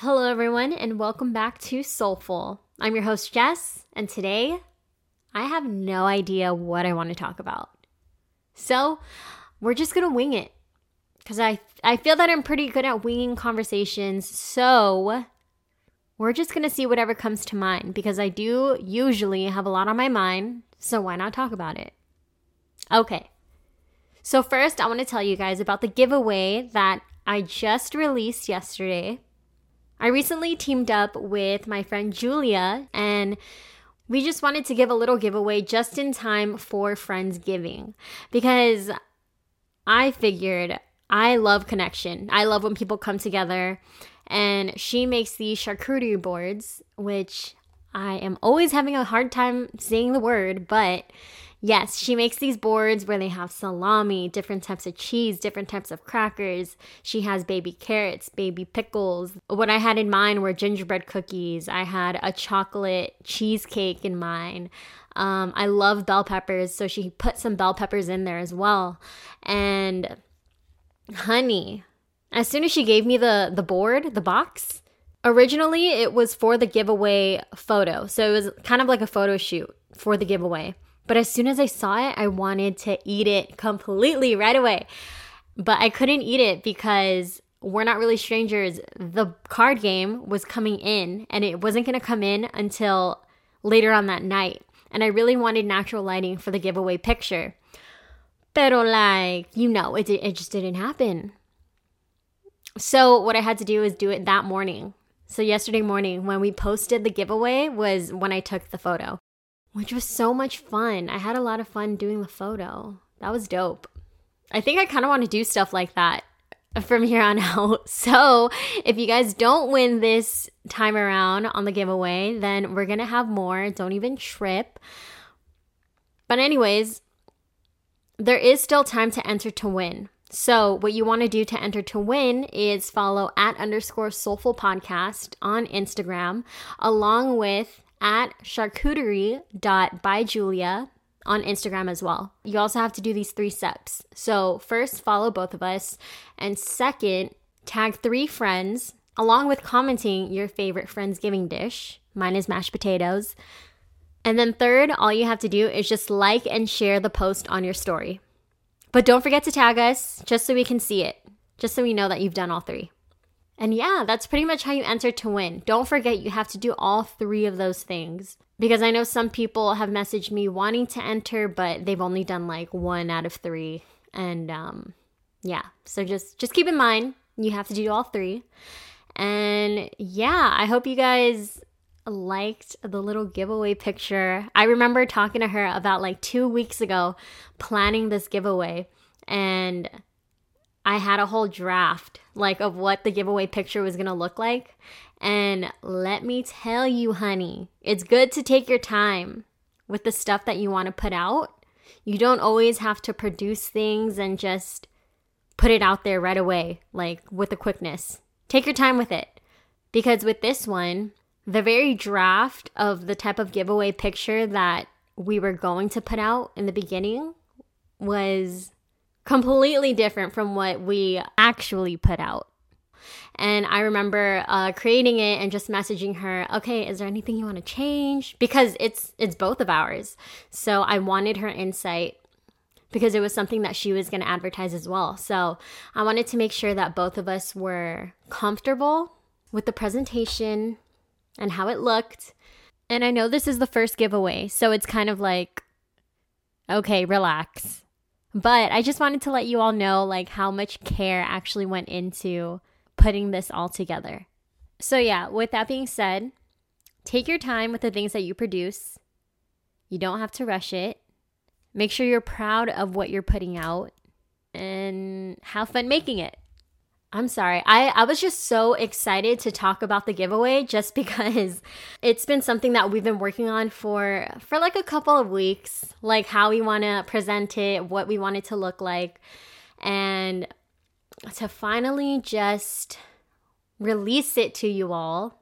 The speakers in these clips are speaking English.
Hello, everyone, and welcome back to Soulful. I'm your host, Jess, and today I have no idea what I want to talk about. So, we're just gonna wing it because I, I feel that I'm pretty good at winging conversations. So, we're just gonna see whatever comes to mind because I do usually have a lot on my mind, so why not talk about it? Okay. So, first, I want to tell you guys about the giveaway that I just released yesterday. I recently teamed up with my friend Julia, and we just wanted to give a little giveaway just in time for Friendsgiving because I figured I love connection. I love when people come together, and she makes these charcuterie boards, which I am always having a hard time saying the word, but Yes, she makes these boards where they have salami, different types of cheese, different types of crackers. She has baby carrots, baby pickles. What I had in mind were gingerbread cookies. I had a chocolate cheesecake in mind. Um, I love bell peppers, so she put some bell peppers in there as well. And honey, as soon as she gave me the the board, the box, originally it was for the giveaway photo. So it was kind of like a photo shoot for the giveaway. But as soon as I saw it, I wanted to eat it completely right away. But I couldn't eat it because we're not really strangers. The card game was coming in and it wasn't going to come in until later on that night. And I really wanted natural lighting for the giveaway picture. Pero, like, you know, it, it just didn't happen. So, what I had to do is do it that morning. So, yesterday morning, when we posted the giveaway, was when I took the photo which was so much fun. I had a lot of fun doing the photo. That was dope. I think I kind of want to do stuff like that from here on out. So, if you guys don't win this time around on the giveaway, then we're going to have more. Don't even trip. But, anyways, there is still time to enter to win. So, what you want to do to enter to win is follow at underscore soulful podcast on Instagram, along with at charcuterie.byjulia on Instagram as well. You also have to do these three steps. So, first, follow both of us, and second, tag three friends along with commenting your favorite Friendsgiving dish. Mine is mashed potatoes. And then, third, all you have to do is just like and share the post on your story. But don't forget to tag us just so we can see it, just so we know that you've done all three. And yeah, that's pretty much how you enter to win. Don't forget, you have to do all three of those things. Because I know some people have messaged me wanting to enter, but they've only done like one out of three. And um, yeah, so just just keep in mind you have to do all three. And yeah, I hope you guys liked the little giveaway picture. I remember talking to her about like two weeks ago, planning this giveaway, and I had a whole draft like of what the giveaway picture was going to look like. And let me tell you, honey, it's good to take your time with the stuff that you want to put out. You don't always have to produce things and just put it out there right away, like with the quickness. Take your time with it. Because with this one, the very draft of the type of giveaway picture that we were going to put out in the beginning was completely different from what we actually put out. And I remember uh, creating it and just messaging her, okay, is there anything you want to change? Because it's it's both of ours. So I wanted her insight because it was something that she was going to advertise as well. So I wanted to make sure that both of us were comfortable with the presentation and how it looked. And I know this is the first giveaway, so it's kind of like, okay, relax. But I just wanted to let you all know like how much care actually went into putting this all together. So yeah, with that being said, take your time with the things that you produce. You don't have to rush it. Make sure you're proud of what you're putting out and have fun making it. I'm sorry. I, I was just so excited to talk about the giveaway just because it's been something that we've been working on for for like a couple of weeks, like how we want to present it, what we want it to look like, and to finally just release it to you all.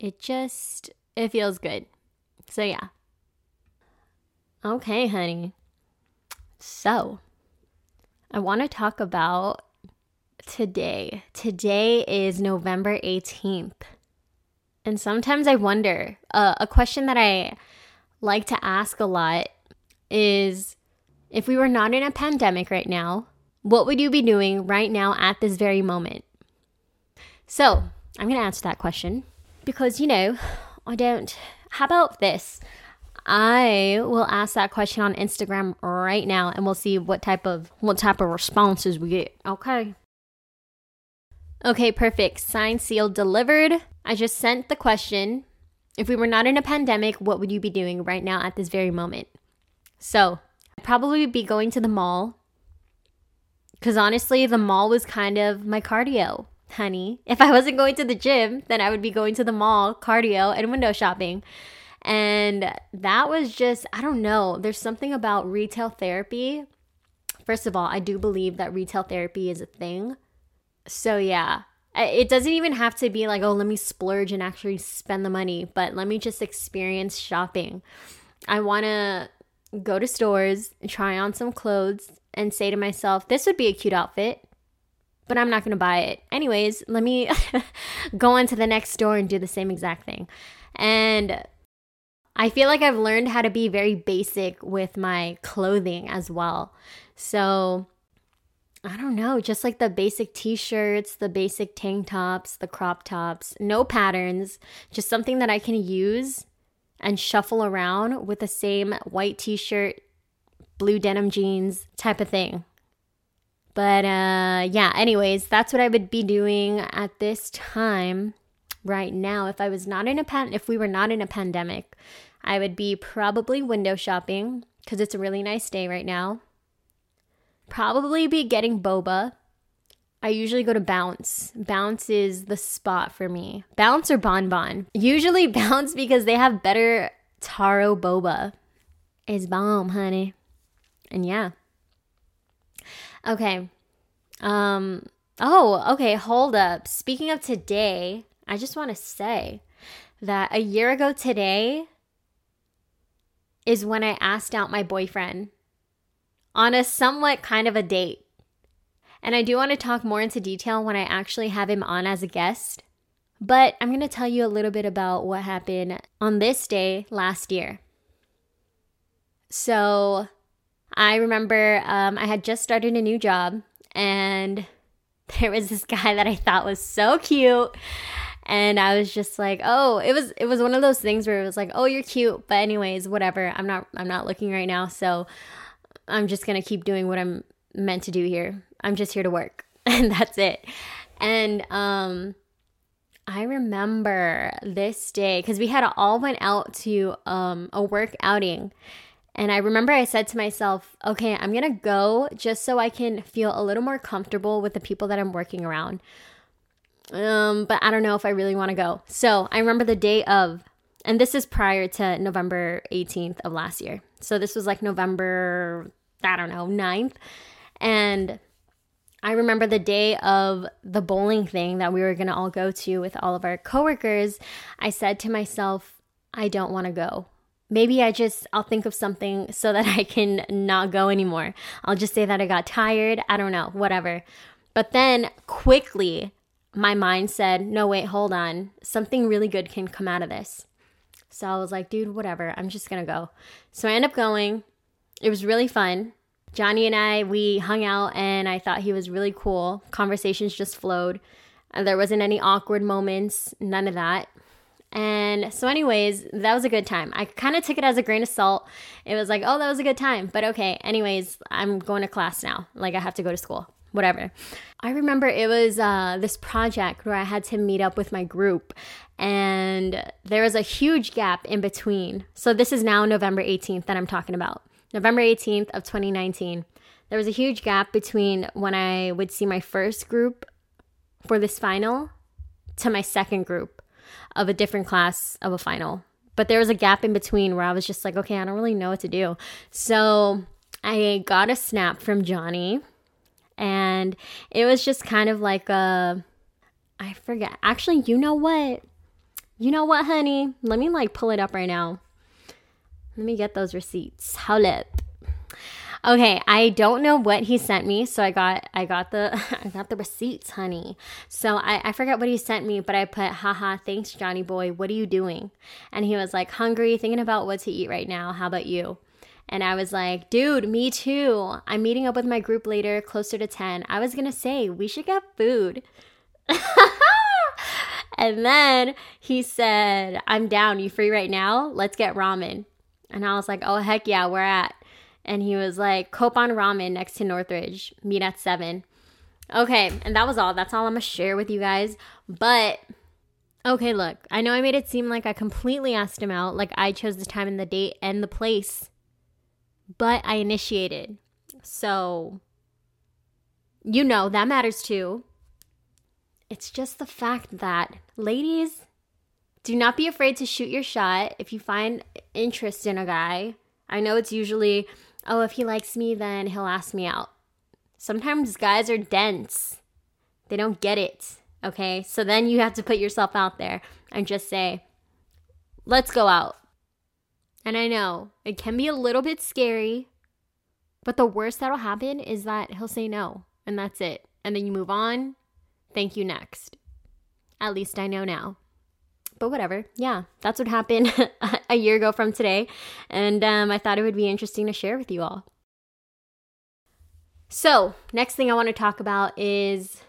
It just it feels good. So yeah. Okay, honey. So, I want to talk about today. Today is November 18th. And sometimes I wonder uh, a question that I like to ask a lot is if we were not in a pandemic right now, what would you be doing right now at this very moment? So, I'm going to answer that question because, you know, I don't. How about this? I will ask that question on Instagram right now and we'll see what type of what type of responses we get. Okay. Okay, perfect. Signed, sealed, delivered. I just sent the question. If we were not in a pandemic, what would you be doing right now at this very moment? So, I'd probably be going to the mall. Because honestly, the mall was kind of my cardio, honey. If I wasn't going to the gym, then I would be going to the mall, cardio, and window shopping. And that was just, I don't know, there's something about retail therapy. First of all, I do believe that retail therapy is a thing. So, yeah, it doesn't even have to be like, oh, let me splurge and actually spend the money, but let me just experience shopping. I want to go to stores, try on some clothes, and say to myself, this would be a cute outfit, but I'm not going to buy it. Anyways, let me go on to the next store and do the same exact thing. And I feel like I've learned how to be very basic with my clothing as well. So, I don't know, just like the basic t shirts, the basic tank tops, the crop tops, no patterns, just something that I can use and shuffle around with the same white t shirt, blue denim jeans type of thing. But uh, yeah, anyways, that's what I would be doing at this time right now if I was not in a pan if we were not in a pandemic. I would be probably window shopping because it's a really nice day right now. Probably be getting boba. I usually go to Bounce. Bounce is the spot for me. Bounce or Bon Bon. Usually Bounce because they have better taro boba. It's bomb, honey. And yeah. Okay. Um oh, okay, hold up. Speaking of today, I just want to say that a year ago today, is when I asked out my boyfriend on a somewhat kind of a date. And I do want to talk more into detail when I actually have him on as a guest. But I'm going to tell you a little bit about what happened on this day last year. So I remember um, I had just started a new job, and there was this guy that I thought was so cute and I was just like, "Oh, it was it was one of those things where it was like, "Oh, you're cute, but anyways, whatever. I'm not I'm not looking right now, so I'm just going to keep doing what I'm meant to do here. I'm just here to work." and that's it. And um I remember this day cuz we had all went out to um a work outing. And I remember I said to myself, okay, I'm gonna go just so I can feel a little more comfortable with the people that I'm working around. Um, but I don't know if I really want to go. So I remember the day of, and this is prior to November 18th of last year. So this was like November, I don't know, 9th. And I remember the day of the bowling thing that we were going to all go to with all of our coworkers. I said to myself, I don't want to go. Maybe I just, I'll think of something so that I can not go anymore. I'll just say that I got tired. I don't know, whatever. But then quickly, my mind said, no, wait, hold on. Something really good can come out of this. So I was like, dude, whatever. I'm just going to go. So I ended up going. It was really fun. Johnny and I, we hung out and I thought he was really cool. Conversations just flowed. And there wasn't any awkward moments, none of that. And so, anyways, that was a good time. I kind of took it as a grain of salt. It was like, oh, that was a good time. But okay, anyways, I'm going to class now. Like, I have to go to school whatever. I remember it was uh, this project where I had to meet up with my group, and there was a huge gap in between. So, this is now November 18th that I'm talking about. November 18th of 2019. There was a huge gap between when I would see my first group for this final to my second group of a different class of a final. But there was a gap in between where I was just like, okay, I don't really know what to do. So I got a snap from Johnny and it was just kind of like a I forget. Actually, you know what? You know what, honey? Let me like pull it up right now. Let me get those receipts. Hold up. Okay, I don't know what he sent me, so I got I got the I got the receipts, honey. So I, I forgot what he sent me, but I put, haha, thanks, Johnny boy. What are you doing? And he was like, hungry, thinking about what to eat right now. How about you? And I was like, dude, me too. I'm meeting up with my group later, closer to 10. I was gonna say, we should get food. and then he said, I'm down. You free right now? Let's get ramen. And I was like, oh, heck yeah, we're at. And he was like, Kopan Ramen next to Northridge. Meet at 7. Okay, and that was all. That's all I'm gonna share with you guys. But okay, look, I know I made it seem like I completely asked him out, like I chose the time and the date and the place but I initiated. So, you know, that matters too. It's just the fact that, ladies, do not be afraid to shoot your shot if you find interest in a guy. I know it's usually, oh, if he likes me, then he'll ask me out. Sometimes guys are dense, they don't get it. Okay, so then you have to put yourself out there and just say, let's go out. And I know it can be a little bit scary, but the worst that'll happen is that he'll say no, and that's it. And then you move on. Thank you, next. At least I know now. But whatever. Yeah, that's what happened a year ago from today. And um, I thought it would be interesting to share with you all. So, next thing I want to talk about is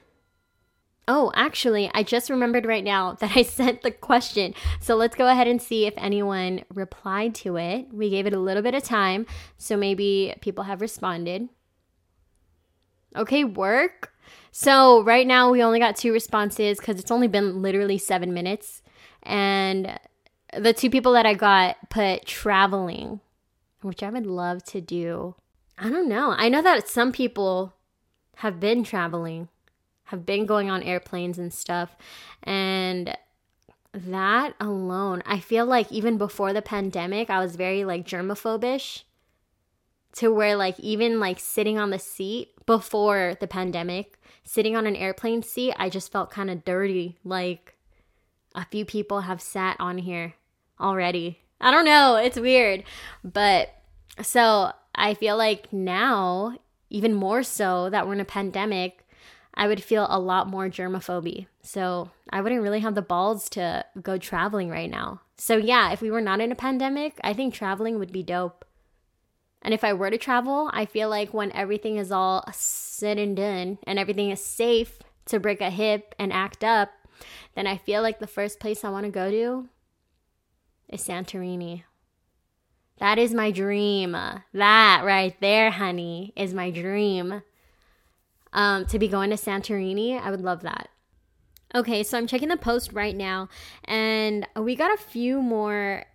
Oh, actually, I just remembered right now that I sent the question. So let's go ahead and see if anyone replied to it. We gave it a little bit of time, so maybe people have responded. Okay, work. So right now we only got two responses because it's only been literally seven minutes. And the two people that I got put traveling, which I would love to do. I don't know. I know that some people have been traveling have been going on airplanes and stuff. And that alone, I feel like even before the pandemic, I was very like germophobish to where like even like sitting on the seat before the pandemic, sitting on an airplane seat, I just felt kind of dirty. Like a few people have sat on here already. I don't know, it's weird. But so I feel like now, even more so that we're in a pandemic, I would feel a lot more germophobia. So I wouldn't really have the balls to go traveling right now. So yeah, if we were not in a pandemic, I think traveling would be dope. And if I were to travel, I feel like when everything is all said and done and everything is safe to break a hip and act up, then I feel like the first place I want to go to is Santorini. That is my dream. That right there, honey, is my dream um, to be going to Santorini. I would love that. Okay, so I'm checking the post right now, and we got a few more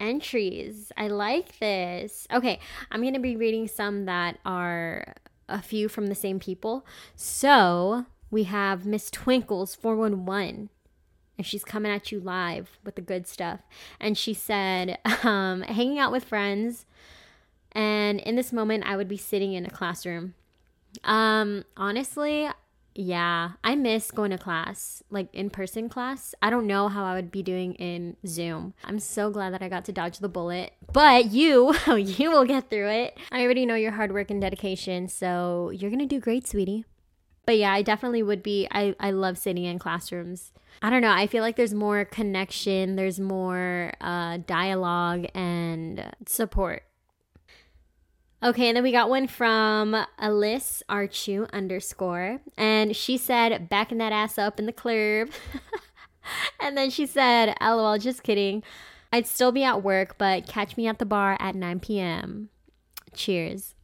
entries. I like this. Okay, I'm going to be reading some that are a few from the same people. So we have Miss Twinkles 411 and she's coming at you live with the good stuff. And she said, um, hanging out with friends. And in this moment, I would be sitting in a classroom. Um, honestly, yeah, I miss going to class, like in person class. I don't know how I would be doing in Zoom. I'm so glad that I got to dodge the bullet. But you, you will get through it. I already know your hard work and dedication, so you're gonna do great, sweetie. But yeah, I definitely would be. I, I love sitting in classrooms. I don't know. I feel like there's more connection, there's more uh, dialogue and support Okay, and then we got one from Alice Archu underscore. And she said, backing that ass up in the club. and then she said, lol, just kidding. I'd still be at work, but catch me at the bar at 9 p.m. Cheers.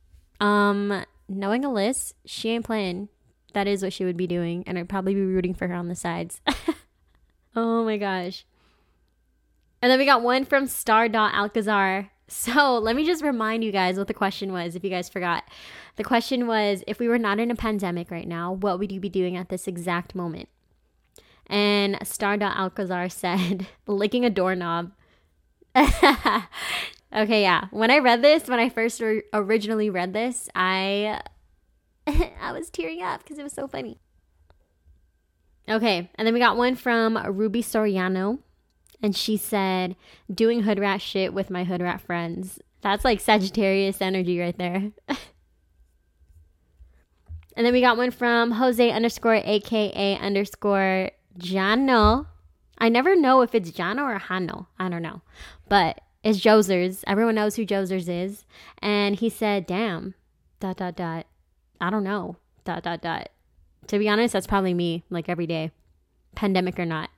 Um, knowing Alice, she ain't playing. That is what she would be doing, and I'd probably be rooting for her on the sides. oh my gosh. And then we got one from Star Alcazar. So let me just remind you guys what the question was if you guys forgot. The question was if we were not in a pandemic right now, what would you be doing at this exact moment? And Star Alcazar said, licking a doorknob. okay, yeah. When I read this, when I first or- originally read this, I I was tearing up because it was so funny. Okay, and then we got one from Ruby Soriano and she said, doing hood rat shit with my hood rat friends. That's like Sagittarius energy right there. and then we got one from Jose underscore AKA underscore Jano. I never know if it's Jano or Hano. I don't know. But it's Josers. Everyone knows who Josers is. And he said, damn, dot, dot, dot. I don't know, dot, dot, dot. To be honest, that's probably me, like every day, pandemic or not.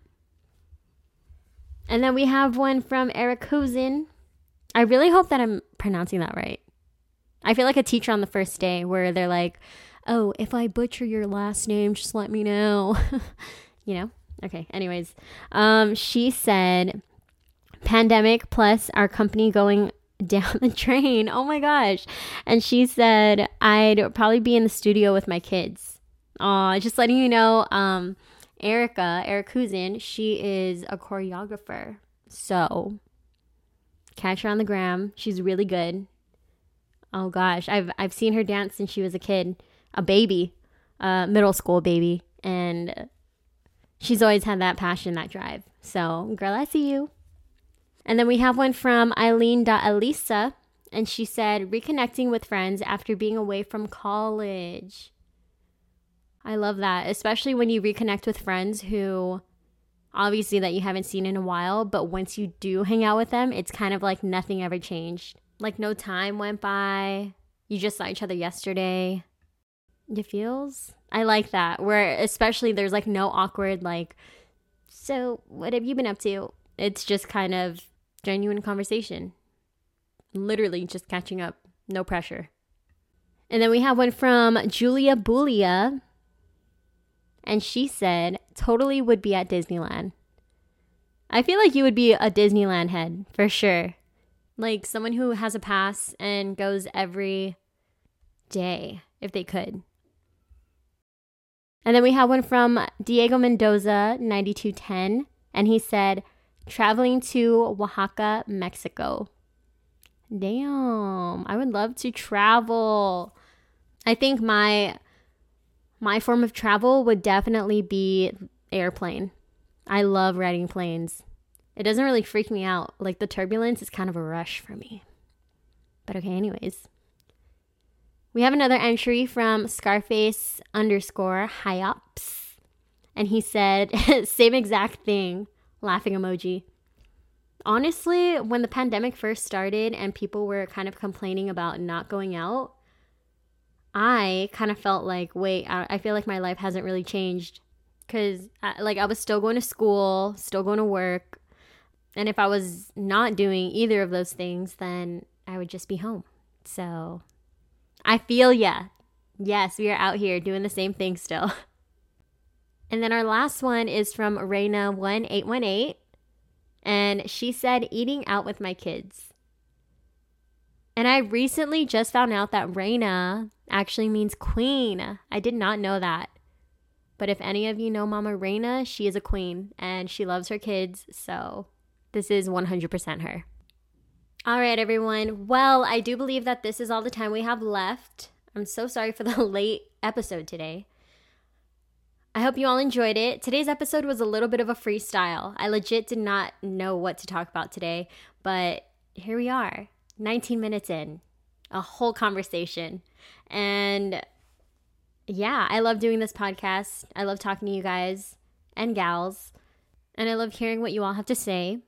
And then we have one from Eric Cousin. I really hope that I'm pronouncing that right. I feel like a teacher on the first day where they're like, oh, if I butcher your last name, just let me know. you know? Okay, anyways. Um, she said, pandemic plus our company going down the drain. Oh my gosh. And she said, I'd probably be in the studio with my kids. Aw, just letting you know, um, Erica, Eric Cousin, she is a choreographer. So catch her on the gram. She's really good. Oh gosh, I've I've seen her dance since she was a kid, a baby, a middle school baby, and she's always had that passion, that drive. So, girl, I see you. And then we have one from Eileen.Elisa, and she said, reconnecting with friends after being away from college. I love that, especially when you reconnect with friends who obviously that you haven't seen in a while, but once you do hang out with them, it's kind of like nothing ever changed. Like no time went by. You just saw each other yesterday. It feels I like that. Where especially there's like no awkward like so what have you been up to? It's just kind of genuine conversation. Literally just catching up. No pressure. And then we have one from Julia Bulia and she said, totally would be at Disneyland. I feel like you would be a Disneyland head for sure. Like someone who has a pass and goes every day if they could. And then we have one from Diego Mendoza, 9210. And he said, traveling to Oaxaca, Mexico. Damn, I would love to travel. I think my my form of travel would definitely be airplane. I love riding planes. It doesn't really freak me out. Like the turbulence is kind of a rush for me. But okay, anyways. We have another entry from Scarface underscore Hyops. And he said, same exact thing, laughing emoji. Honestly, when the pandemic first started and people were kind of complaining about not going out, I kind of felt like, wait, I, I feel like my life hasn't really changed because like I was still going to school, still going to work, and if I was not doing either of those things, then I would just be home. So I feel yeah. Yes, we are out here doing the same thing still. And then our last one is from Reina1818. And she said, eating out with my kids. And I recently just found out that Reina actually means queen. I did not know that. But if any of you know Mama Reina, she is a queen and she loves her kids. So this is 100% her. All right, everyone. Well, I do believe that this is all the time we have left. I'm so sorry for the late episode today. I hope you all enjoyed it. Today's episode was a little bit of a freestyle. I legit did not know what to talk about today, but here we are, 19 minutes in, a whole conversation. And yeah, I love doing this podcast. I love talking to you guys and gals. And I love hearing what you all have to say.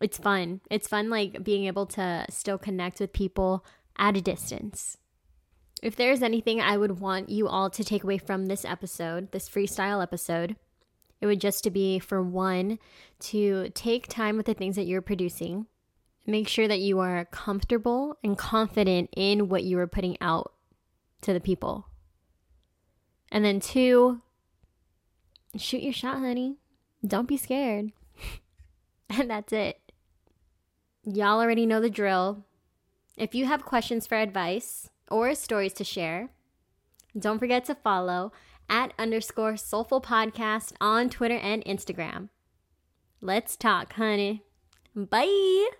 It's fun. It's fun, like being able to still connect with people at a distance. If there's anything I would want you all to take away from this episode, this freestyle episode, it would just to be for one to take time with the things that you're producing Make sure that you are comfortable and confident in what you are putting out to the people. And then, two, shoot your shot, honey. Don't be scared. and that's it. Y'all already know the drill. If you have questions for advice or stories to share, don't forget to follow at underscore soulful podcast on Twitter and Instagram. Let's talk, honey. Bye.